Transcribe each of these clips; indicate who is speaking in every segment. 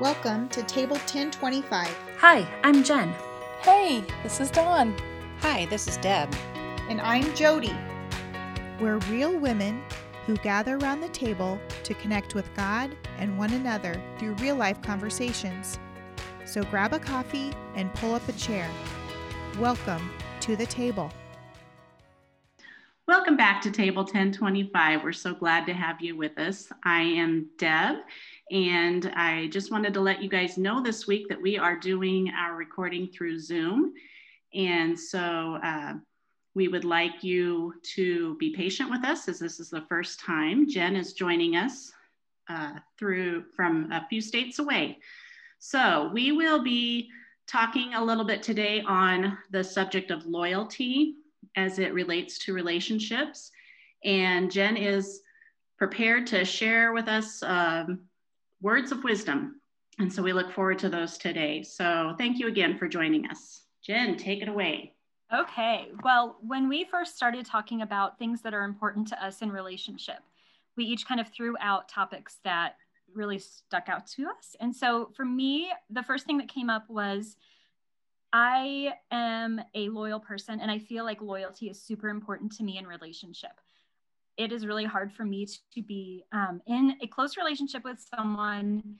Speaker 1: Welcome to Table 1025.
Speaker 2: Hi, I'm Jen.
Speaker 3: Hey, this is Dawn.
Speaker 4: Hi, this is Deb.
Speaker 1: And I'm Jody.
Speaker 5: We're real women who gather around the table to connect with God and one another through real life conversations. So grab a coffee and pull up a chair. Welcome to the table.
Speaker 6: Welcome back to Table 1025. We're so glad to have you with us. I am Deb, and I just wanted to let you guys know this week that we are doing our recording through Zoom. And so uh, we would like you to be patient with us as this is the first time. Jen is joining us uh, through from a few states away. So we will be talking a little bit today on the subject of loyalty as it relates to relationships. And Jen is prepared to share with us um, words of wisdom. And so we look forward to those today. So thank you again for joining us. Jen, take it away.
Speaker 2: Okay. Well, when we first started talking about things that are important to us in relationship, we each kind of threw out topics that really stuck out to us. And so for me, the first thing that came up was I am a loyal person and I feel like loyalty is super important to me in relationship it is really hard for me to be um, in a close relationship with someone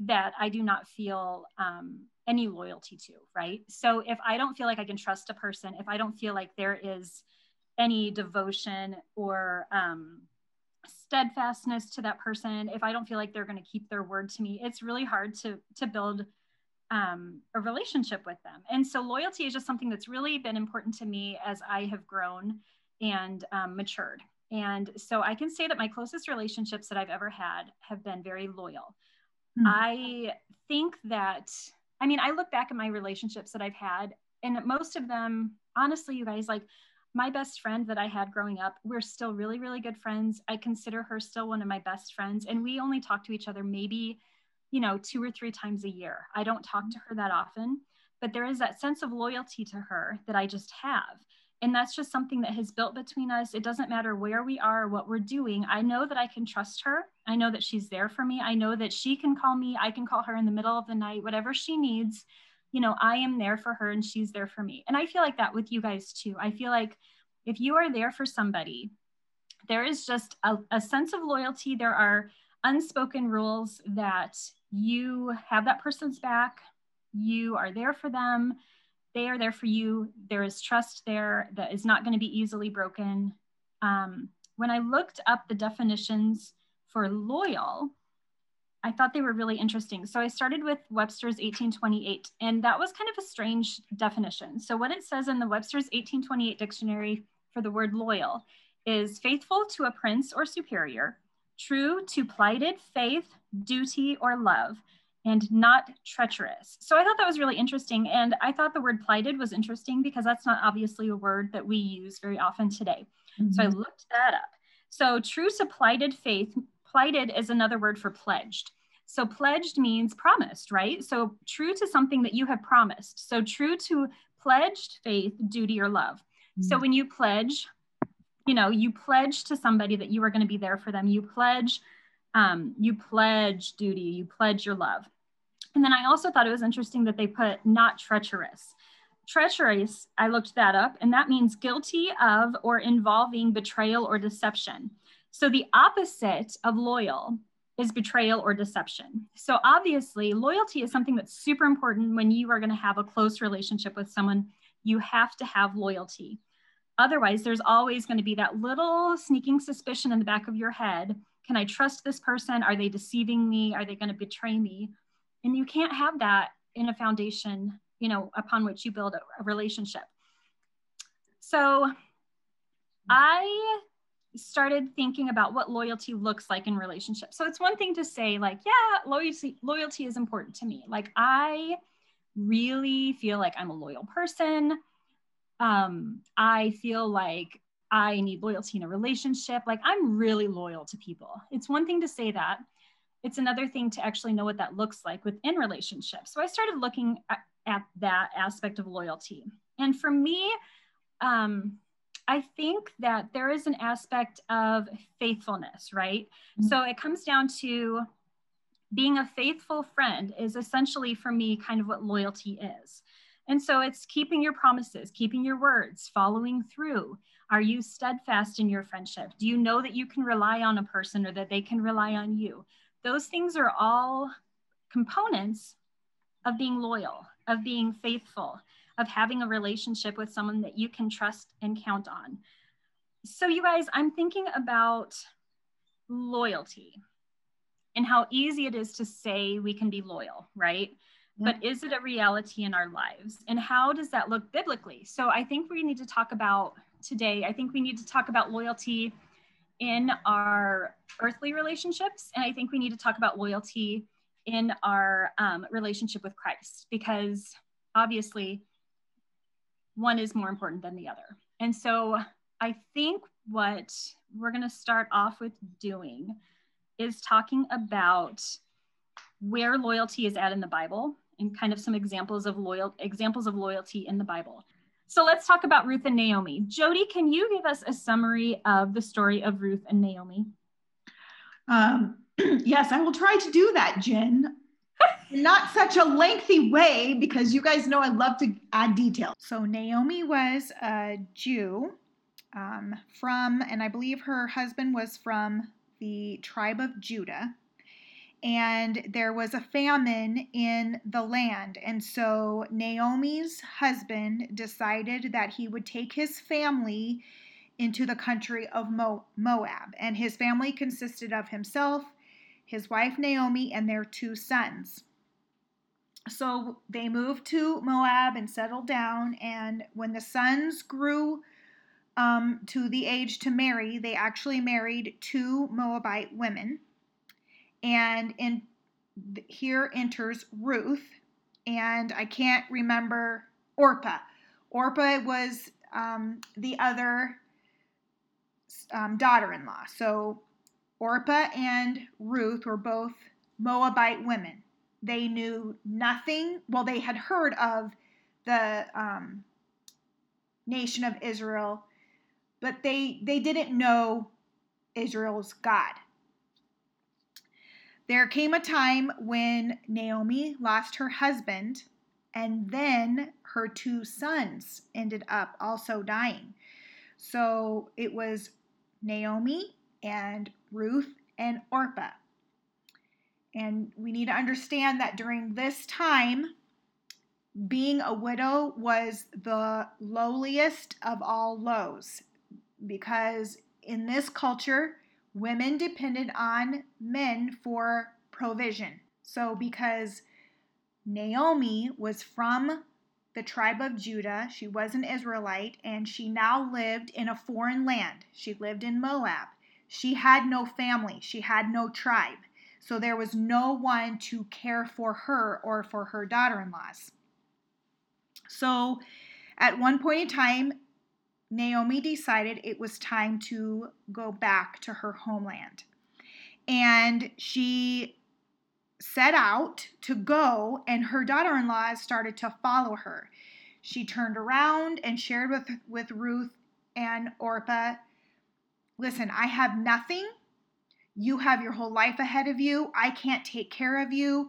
Speaker 2: that I do not feel um, any loyalty to, right? So if I don't feel like I can trust a person, if I don't feel like there is any devotion or um, steadfastness to that person, if I don't feel like they're going to keep their word to me, it's really hard to to build um, a relationship with them. And so loyalty is just something that's really been important to me as I have grown and um, matured. And so I can say that my closest relationships that I've ever had have been very loyal. Mm. I think that, I mean, I look back at my relationships that I've had, and most of them, honestly, you guys, like my best friend that I had growing up, we're still really, really good friends. I consider her still one of my best friends. And we only talk to each other maybe, you know, two or three times a year. I don't talk to her that often, but there is that sense of loyalty to her that I just have and that's just something that has built between us. It doesn't matter where we are what we're doing. I know that i can trust her. I know that she's there for me. I know that she can call me. I can call her in the middle of the night whatever she needs. You know i am there for her and she's there for me. And i feel like that with you guys too. I feel like if you are there for somebody there is just a, a sense of loyalty. There are unspoken rules that you have that person's back. You are there for them they are there for you. There is trust there that is not going to be easily broken. Um, when I looked up the definitions for loyal, I thought they were really interesting. So I started with Webster's 1828, and that was kind of a strange definition. So, what it says in the Webster's 1828 dictionary for the word loyal is faithful to a prince or superior, true to plighted faith, duty, or love, and not treacherous. So I thought that was really interesting. And I thought the word plighted was interesting because that's not obviously a word that we use very often today. Mm-hmm. So I mm-hmm. looked that up. So true to plighted faith, plighted is another word for pledged. So pledged means promised, right? So true to something that you have promised. So true to pledged faith, duty, or love. Mm-hmm. So when you pledge, you know, you pledge to somebody that you are going to be there for them. You pledge um, you pledge duty, you pledge your love. And then I also thought it was interesting that they put not treacherous. Treacherous, I looked that up, and that means guilty of or involving betrayal or deception. So the opposite of loyal is betrayal or deception. So obviously, loyalty is something that's super important when you are going to have a close relationship with someone. You have to have loyalty. Otherwise, there's always going to be that little sneaking suspicion in the back of your head can I trust this person? Are they deceiving me? Are they going to betray me? And you can't have that in a foundation, you know, upon which you build a, a relationship. So I started thinking about what loyalty looks like in relationships. So it's one thing to say like, yeah, loyalty loyalty is important to me. Like I really feel like I'm a loyal person. Um, I feel like I need loyalty in a relationship. Like I'm really loyal to people. It's one thing to say that. It's another thing to actually know what that looks like within relationships. So I started looking at, at that aspect of loyalty. And for me, um, I think that there is an aspect of faithfulness, right? Mm-hmm. So it comes down to being a faithful friend is essentially for me kind of what loyalty is. And so it's keeping your promises, keeping your words, following through. Are you steadfast in your friendship? Do you know that you can rely on a person or that they can rely on you? Those things are all components of being loyal, of being faithful, of having a relationship with someone that you can trust and count on. So, you guys, I'm thinking about loyalty and how easy it is to say we can be loyal, right? But is it a reality in our lives? And how does that look biblically? So, I think we need to talk about today, I think we need to talk about loyalty in our earthly relationships. And I think we need to talk about loyalty in our um, relationship with Christ because obviously one is more important than the other. And so I think what we're going to start off with doing is talking about where loyalty is at in the Bible and kind of some examples of loyal examples of loyalty in the Bible. So let's talk about Ruth and Naomi. Jody, can you give us a summary of the story of Ruth and Naomi?
Speaker 1: Um, yes, I will try to do that, Jen. Not such a lengthy way because you guys know I love to add detail. So, Naomi was a Jew um, from, and I believe her husband was from the tribe of Judah. And there was a famine in the land. And so Naomi's husband decided that he would take his family into the country of Moab. And his family consisted of himself, his wife Naomi, and their two sons. So they moved to Moab and settled down. And when the sons grew um, to the age to marry, they actually married two Moabite women. And in here enters Ruth, and I can't remember Orpah. Orpah was um, the other um, daughter in law. So Orpah and Ruth were both Moabite women. They knew nothing, well, they had heard of the um, nation of Israel, but they, they didn't know Israel's God. There came a time when Naomi lost her husband, and then her two sons ended up also dying. So it was Naomi and Ruth and Orpah. And we need to understand that during this time, being a widow was the lowliest of all lows because in this culture, women depended on men for provision. So, because Naomi was from the tribe of Judah. She was an Israelite and she now lived in a foreign land. She lived in Moab. She had no family, she had no tribe. So there was no one to care for her or for her daughter in laws. So at one point in time, Naomi decided it was time to go back to her homeland. And she set out to go, and her daughter in law started to follow her. She turned around and shared with, with Ruth and Orpah Listen, I have nothing. You have your whole life ahead of you. I can't take care of you.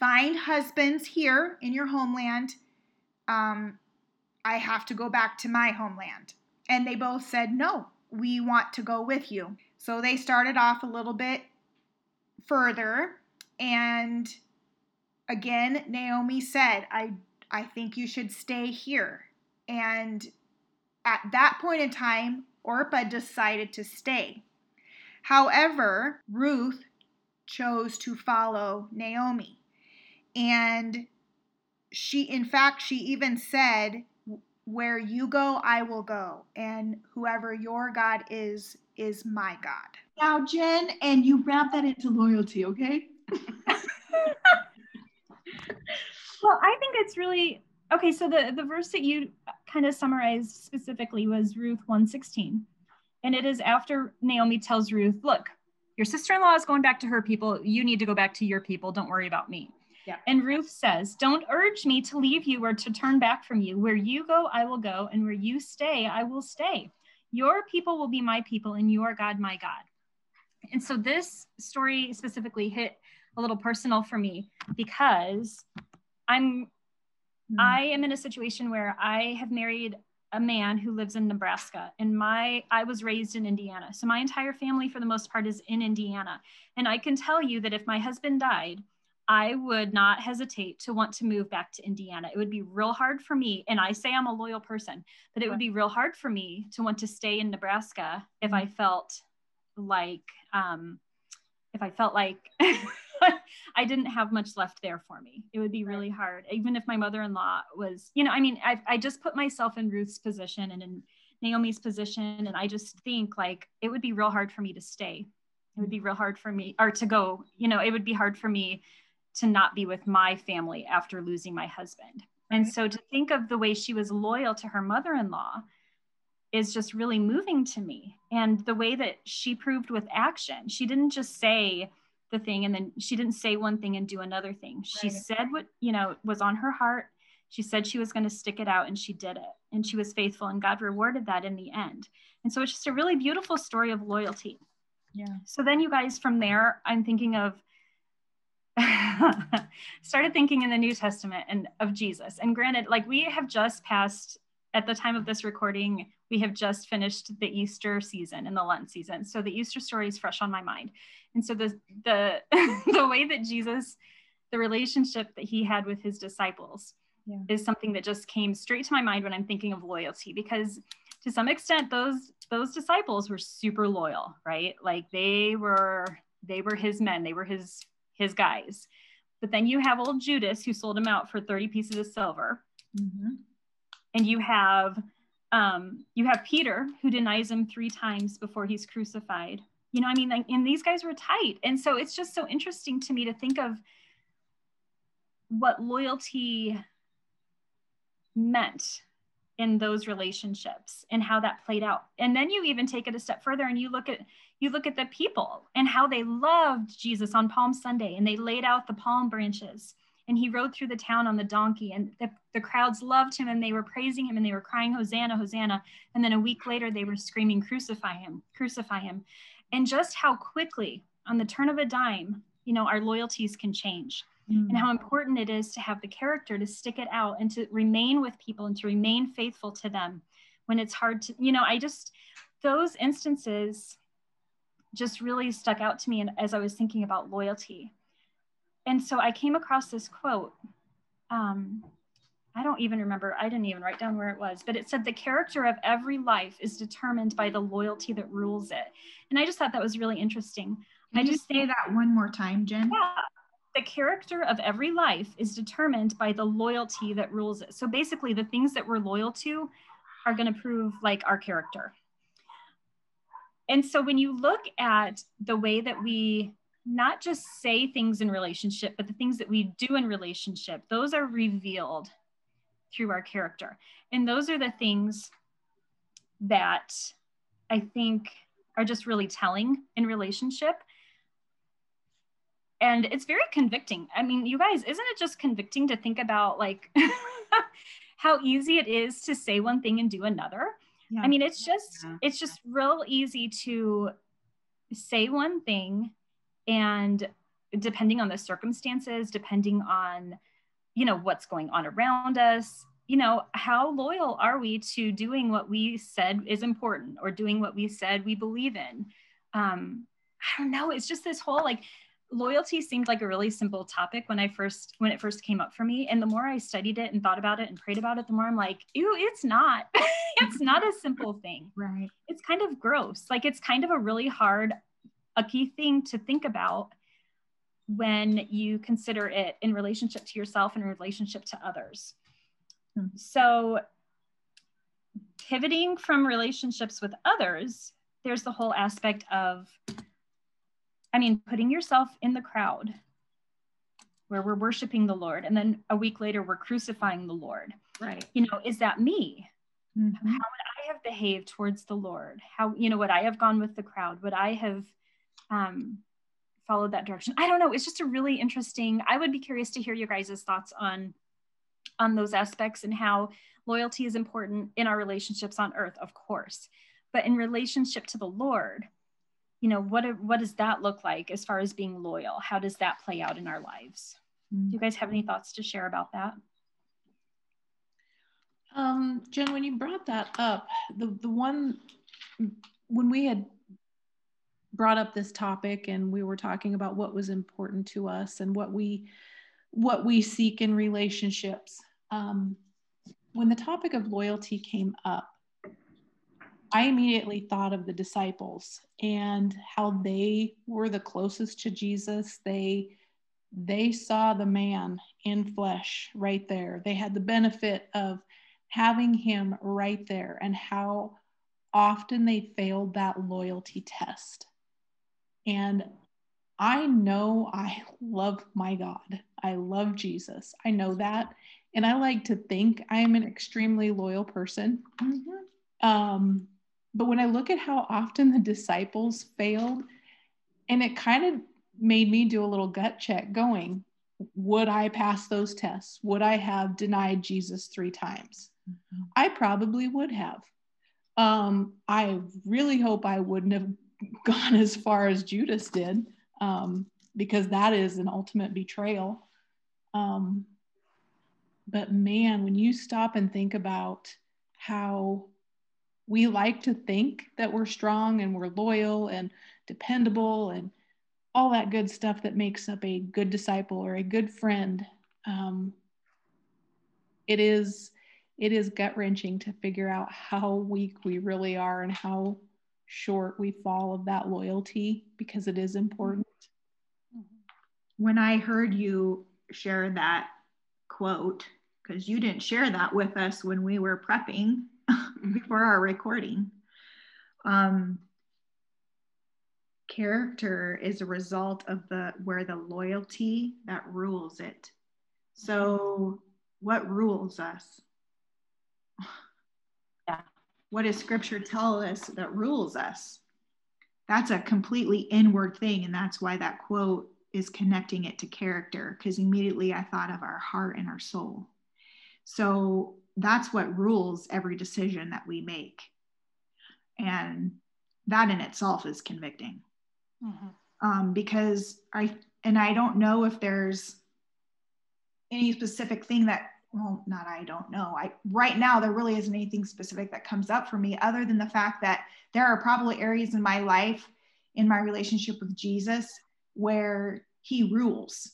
Speaker 1: Find husbands here in your homeland. Um, I have to go back to my homeland. And they both said, No, we want to go with you. So they started off a little bit further and again, Naomi said, I, I think you should stay here. And at that point in time, Orpah decided to stay. However, Ruth chose to follow Naomi. And she, in fact, she even said, Where you go, I will go. And whoever your God is, is my God.
Speaker 4: Now, Jen, and you wrap that into loyalty, okay?
Speaker 2: well, I think it's really okay. So the the verse that you kind of summarized specifically was Ruth 116. And it is after Naomi tells Ruth, look, your sister-in-law is going back to her people. You need to go back to your people. Don't worry about me. Yeah. And Ruth says, Don't urge me to leave you or to turn back from you. Where you go, I will go, and where you stay, I will stay. Your people will be my people, and your God, my God. And so this story specifically hit a little personal for me because I'm
Speaker 1: Mm.
Speaker 2: I am in a situation where I have married a man who lives in Nebraska and my I was raised in Indiana. So my entire family for the most part is in Indiana. And I can tell you that if my husband died, I would not hesitate to want to move back to Indiana. It would be real hard for me and I say I'm a loyal person, but it would be real hard for me to want to stay in Nebraska if I felt like um if I felt like I didn't have much left there for me. It would be really hard, even if my mother in law was, you know, I mean, I, I just put myself in Ruth's position and in Naomi's position. And I just think like it would be real hard for me to stay. It would be real hard for me, or to go, you know, it would be hard for me to not be with my family after losing my husband. And so to think of the way she was loyal to her mother in law is just really moving to me. And the way that she proved with action, she didn't just say, the thing and then she didn't say one thing and do another thing she
Speaker 1: Right.
Speaker 2: said what you know was on her heart she said she was going to stick it out and she did it and she was faithful and god rewarded that in the end and so it's just a really beautiful story of loyalty
Speaker 1: Yeah.
Speaker 2: so then you guys from there i'm thinking of started thinking in the new testament and of jesus. And granted like we have just passed at the time of this recording we have just finished the easter season and the lent season. So the easter story is fresh on my mind. And so the the the way that jesus the relationship that he had with his disciples
Speaker 1: Yeah.
Speaker 2: is something that just came straight to my mind when i'm thinking of loyalty because to some extent those those disciples were super loyal right? Like they were they were his men. They were his his guys but then you have old judas who sold him out for 30 pieces of silver
Speaker 1: Mhm.
Speaker 2: and you have um, you have Peter who denies him three times before he's crucified. You know, I mean, like, and these guys were tight, and so it's just so interesting to me to think of what loyalty meant in those relationships and how that played out. And then you even take it a step further and you look at you look at the people and how they loved Jesus on Palm Sunday and they laid out the palm branches and he rode through the town on the donkey and the, the crowds loved him and they were praising him and they were crying hosanna hosanna. And then a week later they were screaming crucify him crucify him. And just how quickly on the turn of a dime you know our loyalties can change and how important it is to have the character to stick it out and to remain with people and to remain faithful to them when it's hard to you know i just those instances just really stuck out to me and as i was thinking about loyalty and so i came across this quote um, i don't even remember i didn't even write down where it was but it said the character of every life is determined by the loyalty that rules it and i just thought that was really interesting
Speaker 1: Can
Speaker 2: I
Speaker 1: you
Speaker 2: just
Speaker 1: say that one more time, Jen?
Speaker 2: yeah. The character of every life is determined by the loyalty that rules it. So basically, the things that we're loyal to are going to prove like our character. And so when you look at the way that we not just say things in relationship, but the things that we do in relationship, those are revealed through our character. And those are the things that I think are just really telling in relationship and it's very convicting i mean you guys isn't it just convicting to think about like how easy it is to say one thing and do another
Speaker 1: Yeah.
Speaker 2: i mean it's just
Speaker 6: Yeah.
Speaker 2: it's just real easy to say one thing and depending on the circumstances depending on you know what's going on around us you know how loyal are we to doing what we said is important or doing what we said we believe in um i don't know it's just this whole like loyalty seemed like a really simple topic when I first when it first came up for me. And the more I studied it and thought about it and prayed about it, the more I'm like, ew, it's not. it's not a simple thing.
Speaker 1: right.
Speaker 2: It's kind of gross. Like it's kind of a really hard, a key thing to think about when you consider it in relationship to yourself and in relationship to others.
Speaker 1: Hmm.
Speaker 2: So pivoting from relationships with others, there's the whole aspect of I mean, putting yourself in the crowd where we're worshiping the Lord, and then a week later we're crucifying the Lord.
Speaker 1: Right.
Speaker 2: You know, is that me?
Speaker 1: Mhm.
Speaker 2: How would I have behaved towards the Lord? How, you know, would I have gone with the crowd? Would I have um, followed that direction? I don't know. It's just a really interesting. I would be curious to hear your guys' thoughts on on those aspects and how loyalty is important in our relationships on earth, of course, but in relationship to the Lord, you know, what, what does that look like as far as being loyal? How does that play out in our lives? Do you guys have any thoughts to share about that?
Speaker 3: Um, Jen, when you brought that up, the, the one, when we had brought up this topic and we were talking about what was important to us and what we, what we seek in relationships, um, when the topic of loyalty came up, I immediately thought of the disciples and how they were the closest to Jesus. They they saw the man in flesh right there. They had the benefit of having him right there and how often they failed that loyalty test. And I know I love my God. I love Jesus. I know that. And I like to think I am an extremely loyal person. Mm-hmm. Um, but when I look at how often the disciples failed, and it kind of made me do a little gut check going, would I pass those tests? Would I have denied Jesus three times? Mm-hmm. I probably would have. Um, I really hope I wouldn't have gone as far as Judas did, um, because that is an ultimate betrayal. Um, but man, when you stop and think about how we like to think that we're strong and we're loyal and dependable and all that good stuff that makes up a good disciple or a good friend. Um, it is it is gut wrenching to figure out how weak we really are and how short we fall of that loyalty because it is important.
Speaker 1: When i heard you share that quote because you didn't share that with us when we were prepping before our recording. Um, character is a result of the where the loyalty that rules it. So, what rules us?
Speaker 2: Yeah.
Speaker 1: What does Scripture tell us that rules us? That's a completely inward thing, and that's why that quote is connecting it to character. Because immediately I thought of our heart and our soul. So that's what rules every decision that we make. And that in itself is convicting. Mm-hmm. Um, because I, and I don't know if there's any specific thing that, well, not I don't know. I, right now, there really isn't anything specific that comes up for me other than the fact that there are probably areas in my life, in my relationship with Jesus, where he rules.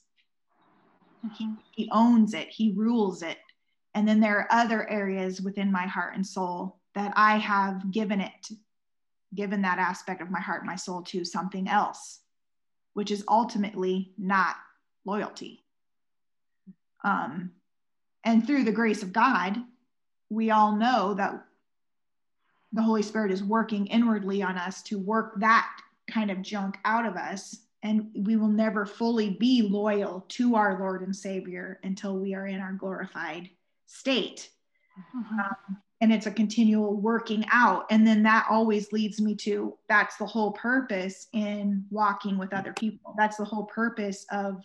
Speaker 1: He, he owns it, he rules it and then there are other areas within my heart and soul that I have given it, given that aspect of my heart, my soul to something else, which is ultimately not loyalty. Um, and through the grace of God, we all know that the Holy Spirit is working inwardly on us to work that kind of junk out of us. And we will never fully be loyal to our Lord and Savior until we are in our glorified state. Mm-hmm. Um, and it's a continual working out. And then that always leads me to that's the whole purpose in walking with other people. That's the whole purpose of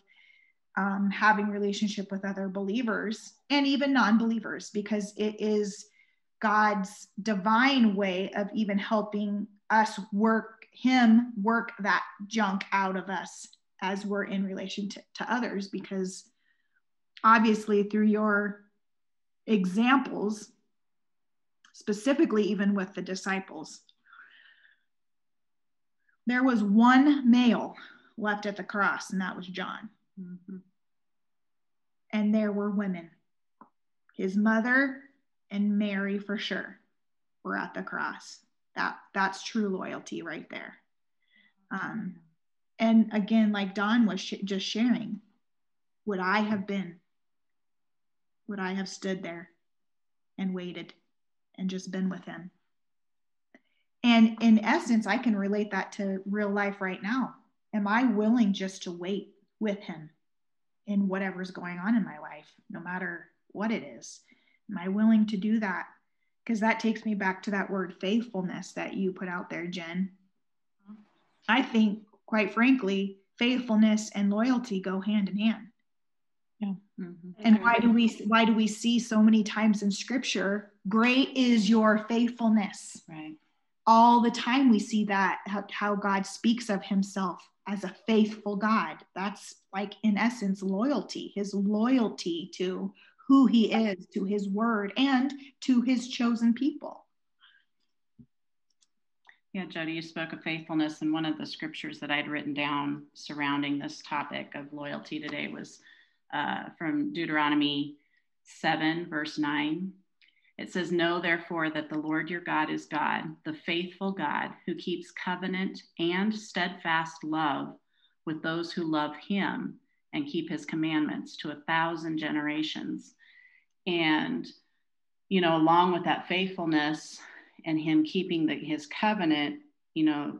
Speaker 1: um, having relationship with other believers and even non-believers because it is God's divine way of even helping us work him work that junk out of us as we're in relation to, to others because obviously through your examples, specifically even with the disciples. There was one male left at the cross, and that was John. Mm-hmm. And there were women. His mother and Mary, for sure, were at the cross. That that's true loyalty right there. Um, and again, like Dawn was sh- just sharing, would I have been would I have stood there and waited and just been with him? And in essence, I can relate that to real life right now. Am I willing just to wait with him in whatever's going on in my life, no matter what it is? Am I willing to do that? Because that takes me back to that word faithfulness that you put out there, Jen. I think, quite frankly, faithfulness and loyalty go hand in hand. Mm-hmm. And why do we why do we see so many times in scripture, great is your faithfulness.
Speaker 6: Right.
Speaker 1: all the time we see that how, how God speaks of himself as a faithful God. That's like, in essence, loyalty, his loyalty to who he is, to his word, and to his chosen people.
Speaker 6: Yeah, Jody, you spoke of faithfulness, and one of the scriptures that I'd written down surrounding this topic of loyalty today was uh, from Deuteronomy 7, verse 9. It says, Know therefore that the Lord your God is God, the faithful God, who keeps covenant and steadfast love with those who love him and keep his commandments to a thousand generations. And, you know, along with that faithfulness and him keeping the, his covenant, you know,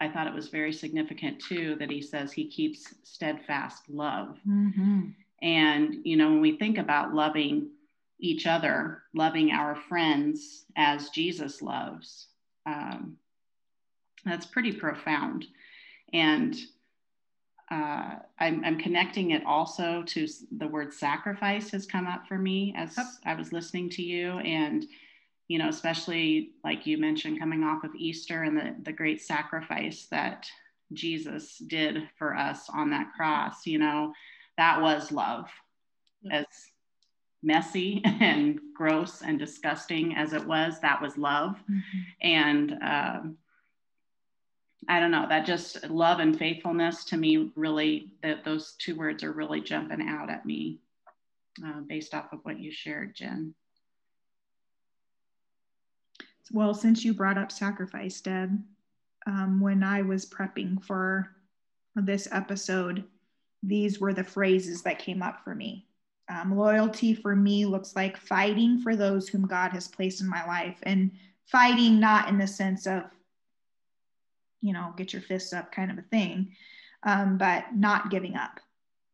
Speaker 6: I thought it was very significant too that he says he keeps steadfast love. Mm-hmm. And, you know, when we think about loving each other, loving our friends as Jesus loves, um, that's pretty profound. And uh, I'm, I'm, connecting it also to the word sacrifice has come up for me as. I was listening to you. And, you know, especially like you mentioned, coming off of Easter and the, the great sacrifice that Jesus did for us on that cross, you know, that was love. As messy and gross and disgusting as it was, that was love. Mm-hmm. And, um, I don't know, that just love and faithfulness to me really, that those two words are really jumping out at me uh, based off of what you shared, Jen.
Speaker 1: Well, since you brought up sacrifice, Deb, um, when I was prepping for this episode, these were the phrases that came up for me. Um, loyalty for me looks like fighting for those whom God has placed in my life, and fighting not in the sense of you know, get your fists up kind of a thing, um, but not giving up,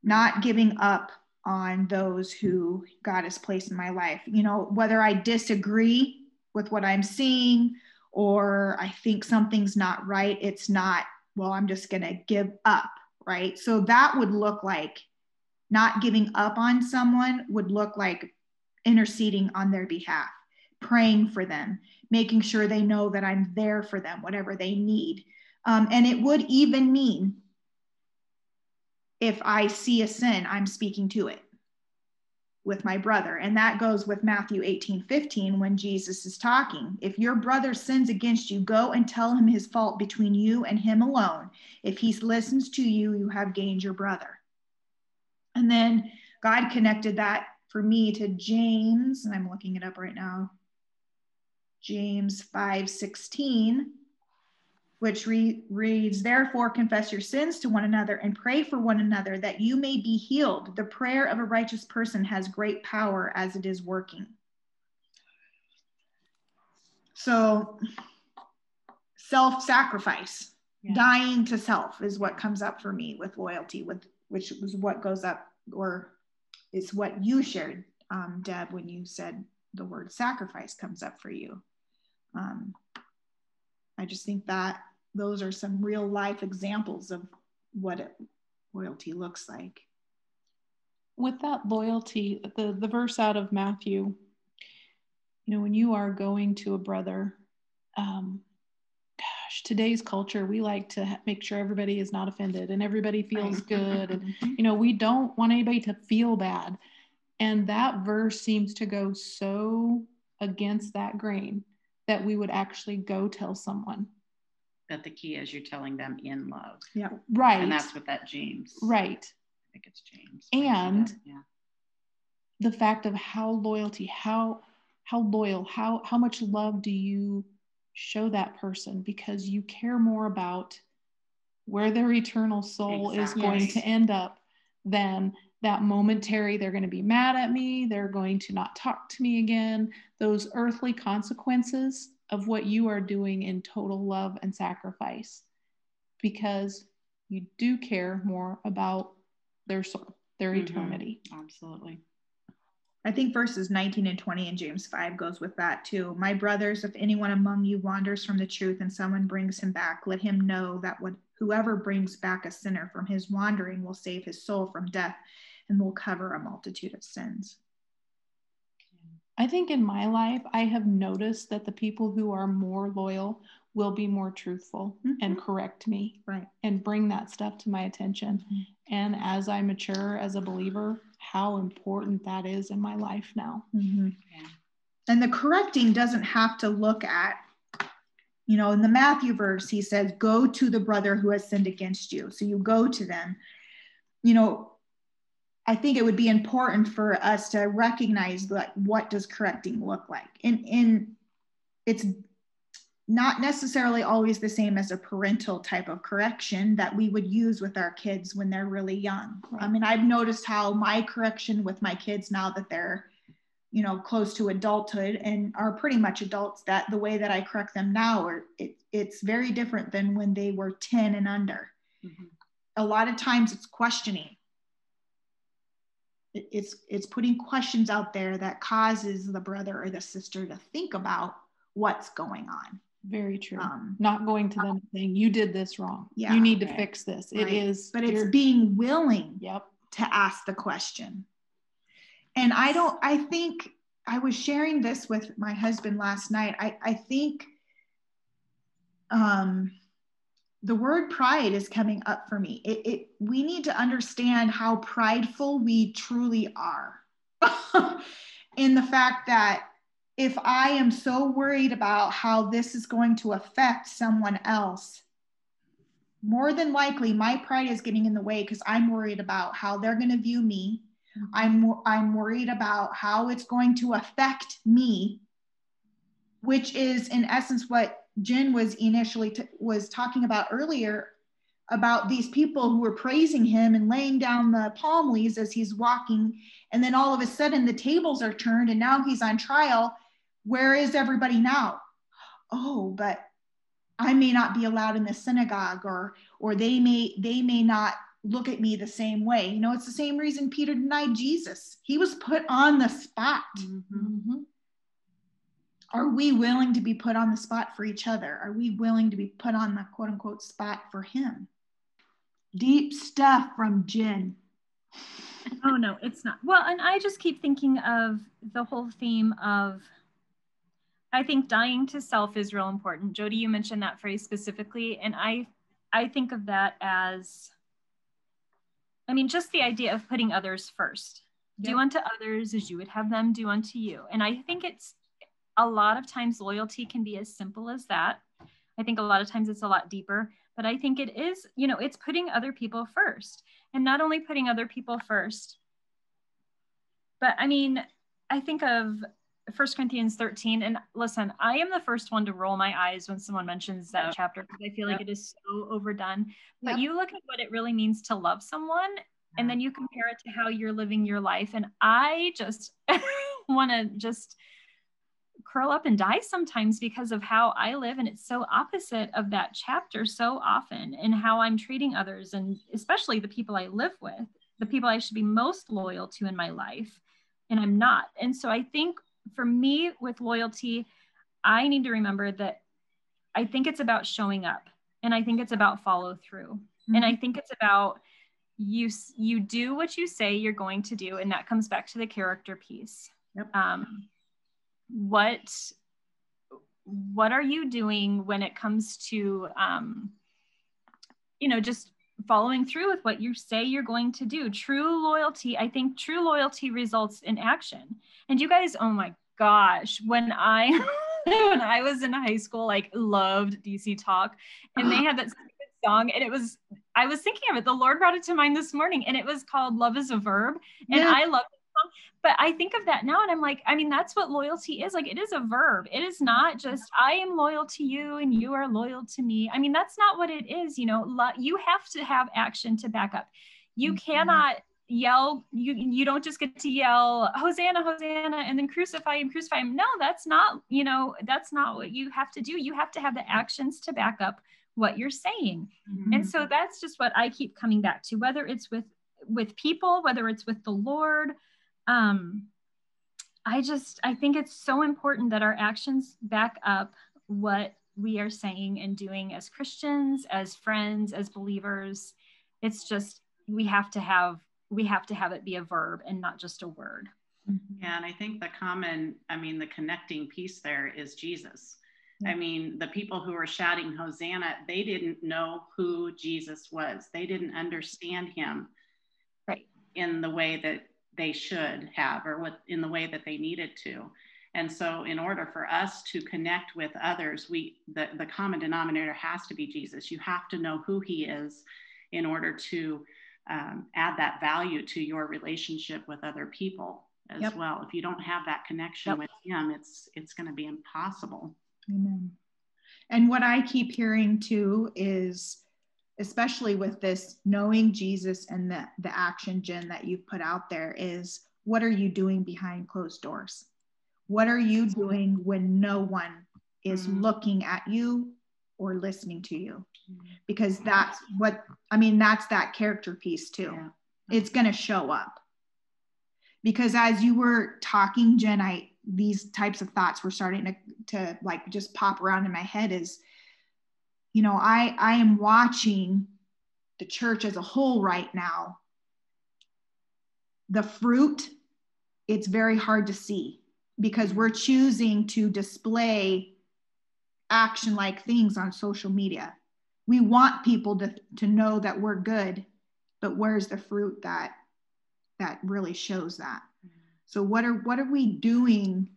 Speaker 1: not giving up on those who God has placed in my life. You know, whether I disagree with what I'm seeing or I think something's not right, it's not, well, I'm just going to give up, right? So that would look like not giving up on someone, would look like interceding on their behalf, praying for them, making sure they know that I'm there for them, whatever they need. Um, and it would even mean if I see a sin, I'm speaking to it with my brother. And that goes with Matthew 18 15 when Jesus is talking. If your brother sins against you, go and tell him his fault between you and him alone. If he listens to you, you have gained your brother. And then God connected that for me to James, and I'm looking it up right now. James 5 16 which re- reads, Therefore, confess your sins to one another and pray for one another that you may be healed. The prayer of a righteous person has great power as it is working. So, self sacrifice, yeah. dying to self is what comes up for me with loyalty, with which was what goes up or is what you shared, um, Deb, when you said the word sacrifice comes up for you. Um, I just think that those are some real life examples of what it, loyalty looks like.
Speaker 3: With that loyalty, the, the verse out of Matthew, you know, when you are going to a brother, um, gosh, today's culture, we like to make sure everybody is not offended and everybody feels good. And, mm-hmm. you know, we don't want anybody to feel bad. And that verse seems to go so against that grain that we would actually go tell someone
Speaker 6: that the key is you're telling them in love.
Speaker 3: Yeah. Right.
Speaker 6: And that's what that James.
Speaker 3: Right.
Speaker 6: I think it's James.
Speaker 3: And yeah. the fact of how loyalty, how how loyal, how how much love do you show that person because you care more about where their eternal soul exactly. is going to end up than that momentary they're going to be mad at me they're going to not talk to me again those earthly consequences of what you are doing in total love and sacrifice because you do care more about their soul, their mm-hmm. eternity.
Speaker 6: Absolutely.
Speaker 1: I think verses 19 and 20 in James 5 goes with that too. My brothers, if anyone among you wanders from the truth and someone brings him back, let him know that what, whoever brings back a sinner from his wandering will save his soul from death and will cover a multitude of sins.
Speaker 3: I think in my life, I have noticed that the people who are more loyal will be more truthful and correct me
Speaker 1: Right.
Speaker 3: and bring that stuff to my attention.
Speaker 1: Mhm.
Speaker 3: And as I mature as a believer, how important that is in my life now.
Speaker 1: Mhm.
Speaker 6: Yeah.
Speaker 1: And the correcting doesn't have to look at, you know, in the Matthew verse, he says, go to the brother who has sinned against you. So you go to them. You know, I think it would be important for us to recognize like what does correcting look like. And, and it's not necessarily always the same as a parental type of correction that we would use with our kids when they're really young. I mean, I've noticed how my correction with my kids now that they're you know close to adulthood and are pretty much adults that the way that i correct them now are it, it's very different than when they were 10 and under
Speaker 6: Mhm.
Speaker 1: a lot of times it's questioning it's it's putting questions out there that causes the brother or the sister to think about what's going on
Speaker 3: Very true.
Speaker 1: um,
Speaker 3: Not going to them and saying, you did this wrong.
Speaker 1: Yeah.
Speaker 3: you need to
Speaker 6: Right.
Speaker 3: fix this.
Speaker 1: Right.
Speaker 3: It is,
Speaker 1: but it's being willing
Speaker 3: yep.
Speaker 1: to ask the question. And I don't, I think I was sharing this with my husband last night. I, I think um, the word pride is coming up for me. It, it, we need to understand how prideful we truly are. In the fact that if I am so worried about how this is going to affect someone else, more than likely my pride is getting in the way because I'm worried about how they're going to view me. I'm I'm worried about how it's going to affect me, which is in essence what Jen was initially t- was talking about earlier about these people who were praising him and laying down the palm leaves as he's walking and then all of a sudden the tables are turned and now he's on trial where is everybody now oh but I may not be allowed in the synagogue or or they may they may not look at me the same way. You know, it's the same reason Peter denied Jesus. He was put on the spot.
Speaker 6: Mhm.
Speaker 3: Mhm.
Speaker 1: Are we willing to be put on the spot for each other? Are we willing to be put on the quote unquote spot for him? Deep stuff from Jen.
Speaker 2: Oh no, it's not. Well, and I just keep thinking of the whole theme of I think dying to self is real important. Jody, you mentioned that phrase specifically, and I I think of that as I mean, just the idea of putting others first. Do unto others as you would have them do unto you. And I think it's a lot of times loyalty can be as simple as that. I think a lot of times it's a lot deeper, but I think it is, you know, it's putting other people first. And not only putting other people first, but I mean, I think of 1 Corinthians 13. And listen, I am the first one to roll my eyes when someone mentions that
Speaker 6: Yep.
Speaker 2: chapter because I feel like
Speaker 6: Yep.
Speaker 2: it is so overdone. But
Speaker 1: Yep.
Speaker 2: you look at what it really means to love someone, and then you compare it to how you're living your life. And I just want to just curl up and die sometimes because of how I live. And it's so opposite of that chapter so often and how I'm treating others, and especially the people I live with, the people I should be most loyal to in my life. And I'm not. And so I think for me with loyalty, I need to remember that I think it's about showing up and I think it's about follow through. And I think it's about you you do what you say you're going to do and that comes back to the character piece.
Speaker 1: Yep.
Speaker 2: Um what what are you doing when it comes to um you know just following through with what you say you're going to do? True loyalty i think true loyalty results in action. And you guys oh my gosh when i when i was in high school like loved dc talk and they had that song and it was i was thinking of it. The lord brought it to mind this morning and it was called love is a verb and
Speaker 1: Yeah.
Speaker 2: i love the song but i think of that now and i'm like i mean that's what loyalty is like it is a verb. It is not just i am loyal to you and you are loyal to me. I mean that's not what it is you know lo- you have to have action to back up. You
Speaker 1: Mhm.
Speaker 2: cannot yell you you don't just get to yell hosanna hosanna and then crucify him crucify him. No that's not you know that's not what you have to do. You have to have the actions to back up what you're saying.
Speaker 6: Mhm.
Speaker 2: and so that's just what i keep coming back to whether it's with with people whether it's with the lord um i just i think it's so important that our actions back up what we are saying and doing as christians as friends as believers it's just we have to have we have to have it be a verb and not just a word
Speaker 6: Yeah, and I think the common, I mean, the connecting piece there is Jesus. I mean, the people who were shouting Hosanna, they didn't know who Jesus was. They didn't understand him
Speaker 2: Right.
Speaker 6: in the way that they should have or what in the way that they needed to. And so in order for us to connect with others, we the, the common denominator has to be Jesus. You have to know who he is in order to um, add that value to your relationship with other people as
Speaker 1: Yep.
Speaker 6: well. If you don't have that connection
Speaker 2: Yep.
Speaker 6: with him, it's it's going to be impossible.
Speaker 1: Amen. And what I keep hearing too is, especially with this knowing Jesus and the, the action, Jen, that you've put out there, is what are you doing behind closed doors? What are you doing when no one is
Speaker 6: Mhm.
Speaker 1: looking at you or listening to you? Because that's what, I mean, that's that character piece too.
Speaker 6: Yeah.
Speaker 1: It's going to show up. Because as you were talking, Jen, I, these types of thoughts were starting to, to like just pop around in my head is, you know, I, I am watching the church as a whole right now. The fruit, it's very hard to see because we're choosing to display action like things on social media. We want people to, to know that we're good, but where's the fruit that that really shows that? So what are what are we doing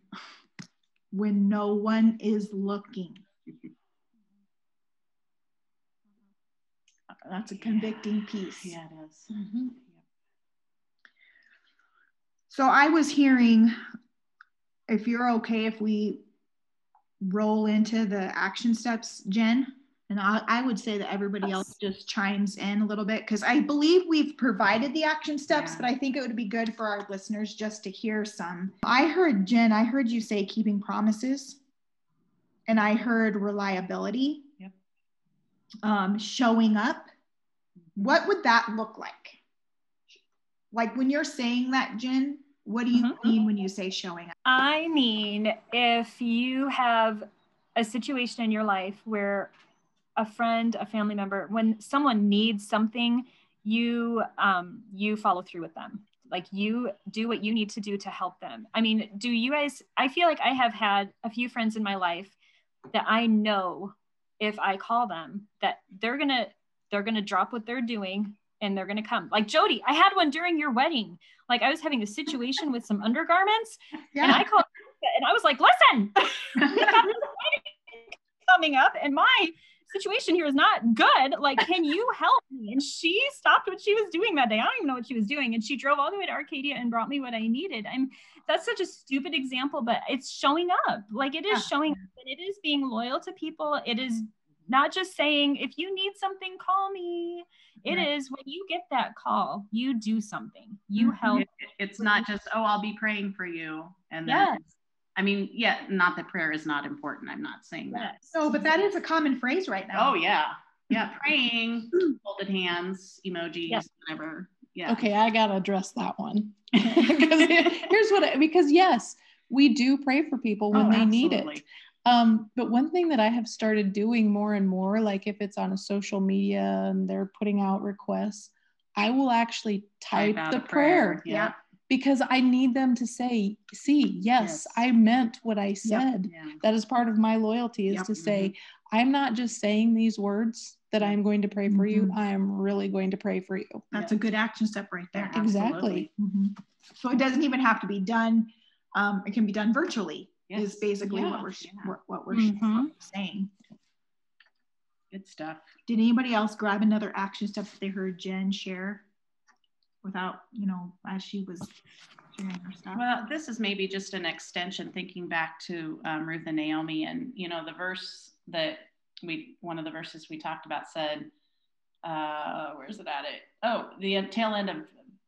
Speaker 1: when no one is looking? That's a convicting piece.
Speaker 6: Yeah, it is.
Speaker 3: Mhm.
Speaker 1: So I was hearing, if you're okay, if we roll into the action steps, Jen, and I, I would say that everybody else just chimes in a little bit because I believe we've provided the action steps,
Speaker 6: Yeah.
Speaker 1: but I think it would be good for our listeners just to hear some. I heard Jen, I heard you say keeping promises, and I heard reliability,
Speaker 6: Yep.
Speaker 1: um, showing up. What would that look like? Like when you're saying that, Jen, what do you
Speaker 2: Mhm.
Speaker 1: mean when you say showing up?
Speaker 2: I mean, if you have a situation in your life where a friend, a family member, when someone needs something, you um, you follow through with them. Like you do what you need to do to help them. I mean, do you guys? I feel like I have had a few friends in my life that I know if I call them that they're gonna they're gonna drop what they're doing and they're gonna come. Like Jody, I had one during your wedding. Like I was having a situation with some undergarments and I called and I was like, listen, we got this wedding coming up and my situation here is not good. Like, can you help me? And she stopped what she was doing that day. I don't even know what she was doing. And she drove all the way to Arcadia and brought me what I needed. I'm that's such a stupid example, but it's showing up. Like it is
Speaker 1: Yeah.
Speaker 2: showing up and it is being loyal to people. It is not just saying, if you need something, call me. It is
Speaker 1: Right.
Speaker 2: when you get that call, you do something. You
Speaker 1: Mhm.
Speaker 2: help.
Speaker 6: It's not just oh i'll be praying for you and then
Speaker 2: Yes.
Speaker 6: i mean yeah not that prayer is not important i'm not saying that
Speaker 1: No, but that is a common phrase right now.
Speaker 6: oh yeah yeah praying folded hands emojis
Speaker 2: Yes.
Speaker 6: whatever yeah
Speaker 3: Okay, I gotta address that one. Because here's what I, because yes, we do pray for people when
Speaker 6: Oh,
Speaker 3: they need it.
Speaker 6: Absolutely.
Speaker 3: Um, but one thing that I have started doing more and more, like if it's on a social media and they're putting out requests, I will actually type
Speaker 6: out
Speaker 3: the
Speaker 6: a
Speaker 3: prayer,
Speaker 6: yeah
Speaker 3: because I need them to say, see, yes,
Speaker 6: Yes.
Speaker 3: I meant what I said.
Speaker 6: yeah
Speaker 3: That is part of my loyalty is
Speaker 1: Yep.
Speaker 3: to say, I'm not just saying these words that I'm going to pray for you.
Speaker 1: Mhm.
Speaker 3: I am really going to pray for you.
Speaker 1: That's a good action step right there.
Speaker 6: Yeah,
Speaker 3: Exactly.
Speaker 6: absolutely.
Speaker 1: Mhm. So it doesn't even have to be done. Um, it can be done virtually. Is
Speaker 6: Yes.
Speaker 1: basically what we're
Speaker 6: Yeah.
Speaker 1: what, what we're
Speaker 2: Mhm.
Speaker 1: saying.
Speaker 6: good stuff
Speaker 1: Did anybody else grab another action step that they heard Jen share without, you know, as she was sharing her stuff?
Speaker 6: Well, this is maybe just an extension, thinking back to um, Ruth and Naomi, and you know the verse that we, one of the verses we talked about said, uh, "Where's it at? It oh, the tail end of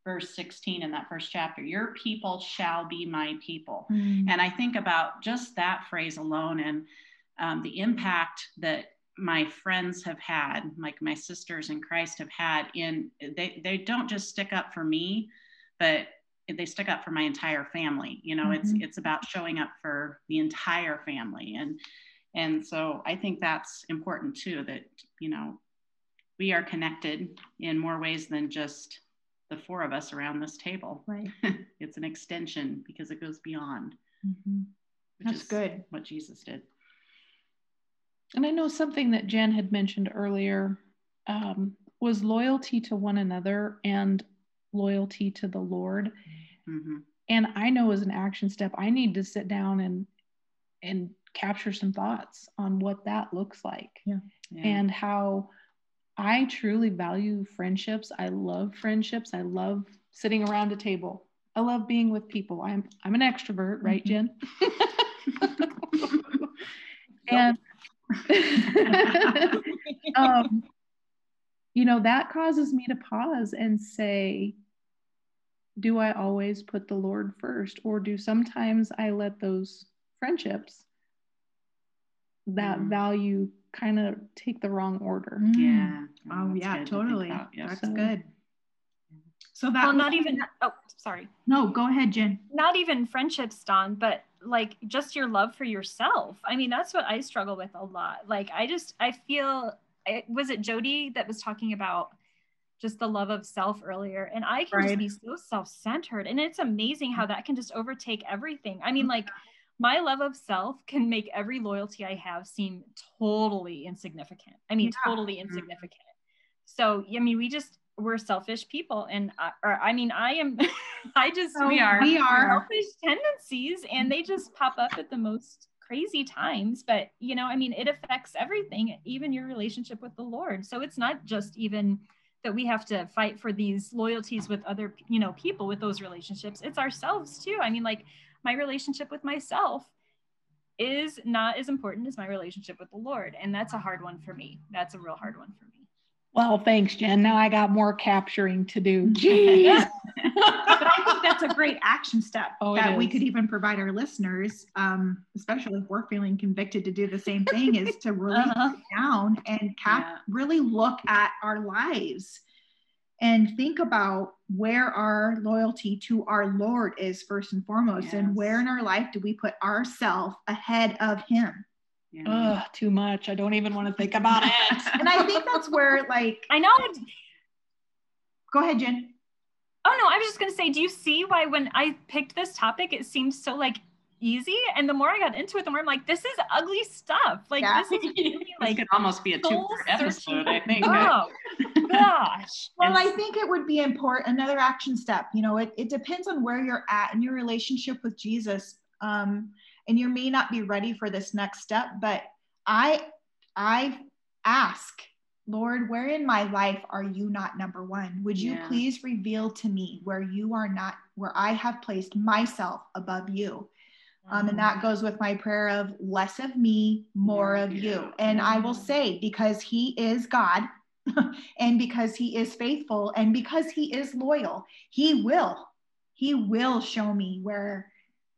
Speaker 6: verse 16 in that first chapter. Your people shall be my people."
Speaker 1: Mm.
Speaker 6: And I think about just that phrase alone and um, the impact that my friends have had, like my sisters in Christ have had in they they don't just stick up for me, but they stick up for my entire family. You know, it's
Speaker 1: Mhm.
Speaker 6: it's about showing up for the entire family. And and so I think that's important too, that you know, we are connected in more ways than just the four of us around this table.
Speaker 1: Right.
Speaker 6: it's an extension because it goes beyond.
Speaker 1: Mm-hmm.
Speaker 6: Which
Speaker 1: That's
Speaker 6: is
Speaker 1: good.
Speaker 6: What Jesus did.
Speaker 3: And I know something that Jen had mentioned earlier um, was loyalty to one another and loyalty to the Lord.
Speaker 6: Mm-hmm.
Speaker 3: And I know as an action step, I need to sit down and and capture some thoughts on what that looks like
Speaker 1: Yeah.
Speaker 6: Yeah.
Speaker 3: and how I truly value friendships. I love friendships. I love sitting around a table. I love being with people. I'm I'm an extrovert, right, Jen? and um, you know, that causes me to pause and say, do I always put the Lord first? Or do sometimes I let those friendships, that
Speaker 6: Mm.
Speaker 3: value kind of take the wrong order? Mm.
Speaker 6: yeah.
Speaker 1: Oh
Speaker 6: that's
Speaker 1: yeah,
Speaker 6: good to think
Speaker 1: totally.
Speaker 6: about. Yep.
Speaker 1: That's
Speaker 3: So-
Speaker 1: good. So that
Speaker 2: well,
Speaker 1: was-
Speaker 2: not even, oh, sorry.
Speaker 1: No, go ahead, Jen.
Speaker 2: Not even friendships, Dawn, but like just your love for yourself. I mean, that's what I struggle with a lot. Like, I just, I feel, I, was it Jody that was talking about just the love of self earlier? And I can
Speaker 1: Right.
Speaker 2: just be so self centered. And it's amazing how mm. that can just overtake everything. I mean, like, my love of self can make every loyalty I have seem totally insignificant. I mean,
Speaker 1: Yeah.
Speaker 2: totally mm-hmm. insignificant. So, I mean, we just, we're selfish people. And, I, or, I mean, I am, I just,
Speaker 6: We are.
Speaker 1: We are.
Speaker 2: selfish tendencies and they just pop up at the most crazy times. But, you know, I mean, it affects everything, even your relationship with the Lord. So it's not just even, that we have to fight for these loyalties with other you know people with those relationships it's ourselves too i mean like my relationship with myself is not as important as my relationship with the lord and that's a hard one for me that's a real hard one for me
Speaker 3: Well, thanks, Jen. Now I got more capturing to do.
Speaker 1: Yeah.
Speaker 3: Jeez.
Speaker 1: but I think that's a great action step
Speaker 3: Oh,
Speaker 1: that we could even provide our listeners, um, especially if we're feeling convicted to do the same thing, is to really
Speaker 2: Uh-huh.
Speaker 1: sit down and cap-
Speaker 6: Yeah.
Speaker 1: really look at our lives and think about where our loyalty to our Lord is first and foremost, and where in our life do we put ourselves ahead of Him.
Speaker 6: Yeah.
Speaker 3: Ugh, too much. I don't even want to think about it.
Speaker 1: And I think that's where, like,
Speaker 2: i know
Speaker 1: go ahead, Jen.
Speaker 2: oh no i was just going to say do you see why when i picked this topic it seemed so like easy and the more i got into it the more i'm like this is ugly stuff like
Speaker 1: Yeah.
Speaker 2: this is really like
Speaker 6: could almost be a two episode, I think.
Speaker 2: oh gosh
Speaker 1: Well, I think it would be important. Another action step, you know, it, it depends on where you're at in your relationship with Jesus. Um, and you may not be ready for this next step, but I, I ask, Lord, where in my life are you not number one? Would you
Speaker 6: Yeah.
Speaker 1: please reveal to me where you are not, where I have placed myself above you? Um, and that goes with my prayer of less of me, more
Speaker 6: More
Speaker 1: of
Speaker 6: of
Speaker 1: you.
Speaker 6: you.
Speaker 1: And I will say, because he is God and because he is faithful and because he is loyal, he will, he will show me where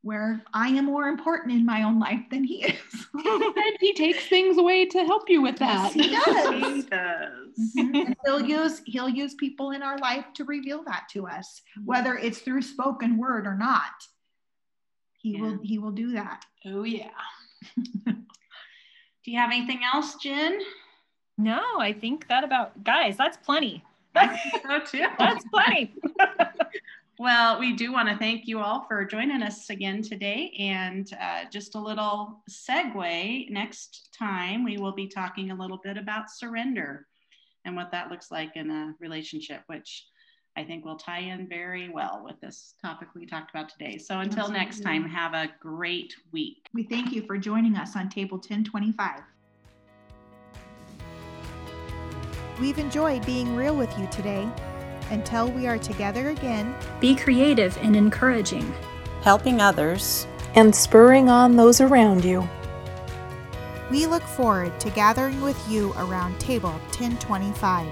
Speaker 1: where I am more important in my own life than he is.
Speaker 3: and he takes things away to help you with that.
Speaker 1: Yes, he does.
Speaker 6: He does.
Speaker 1: Mhm. And he'll use he'll use people in our life to reveal that to us, whether it's through spoken word or not. He
Speaker 6: Yeah.
Speaker 1: will he will do that.
Speaker 3: Oh yeah.
Speaker 6: Do you have anything else, Jen?
Speaker 2: No, I think that about guys, that's plenty.
Speaker 6: that's, So too.
Speaker 2: That's plenty.
Speaker 6: Well, we do want to thank you all for joining us again today. And uh, just a little segue next time, we will be talking a little bit about surrender and what that looks like in a relationship, which I think will tie in very well with this topic we talked about today. So until next time, have a great week.
Speaker 1: We thank you for joining us on table 1025.
Speaker 5: We've enjoyed being real with you today. Until we are together again,
Speaker 2: Be creative and encouraging.
Speaker 7: helping others,
Speaker 3: And spurring on those around you.
Speaker 5: we look forward to gathering with you around table 1025.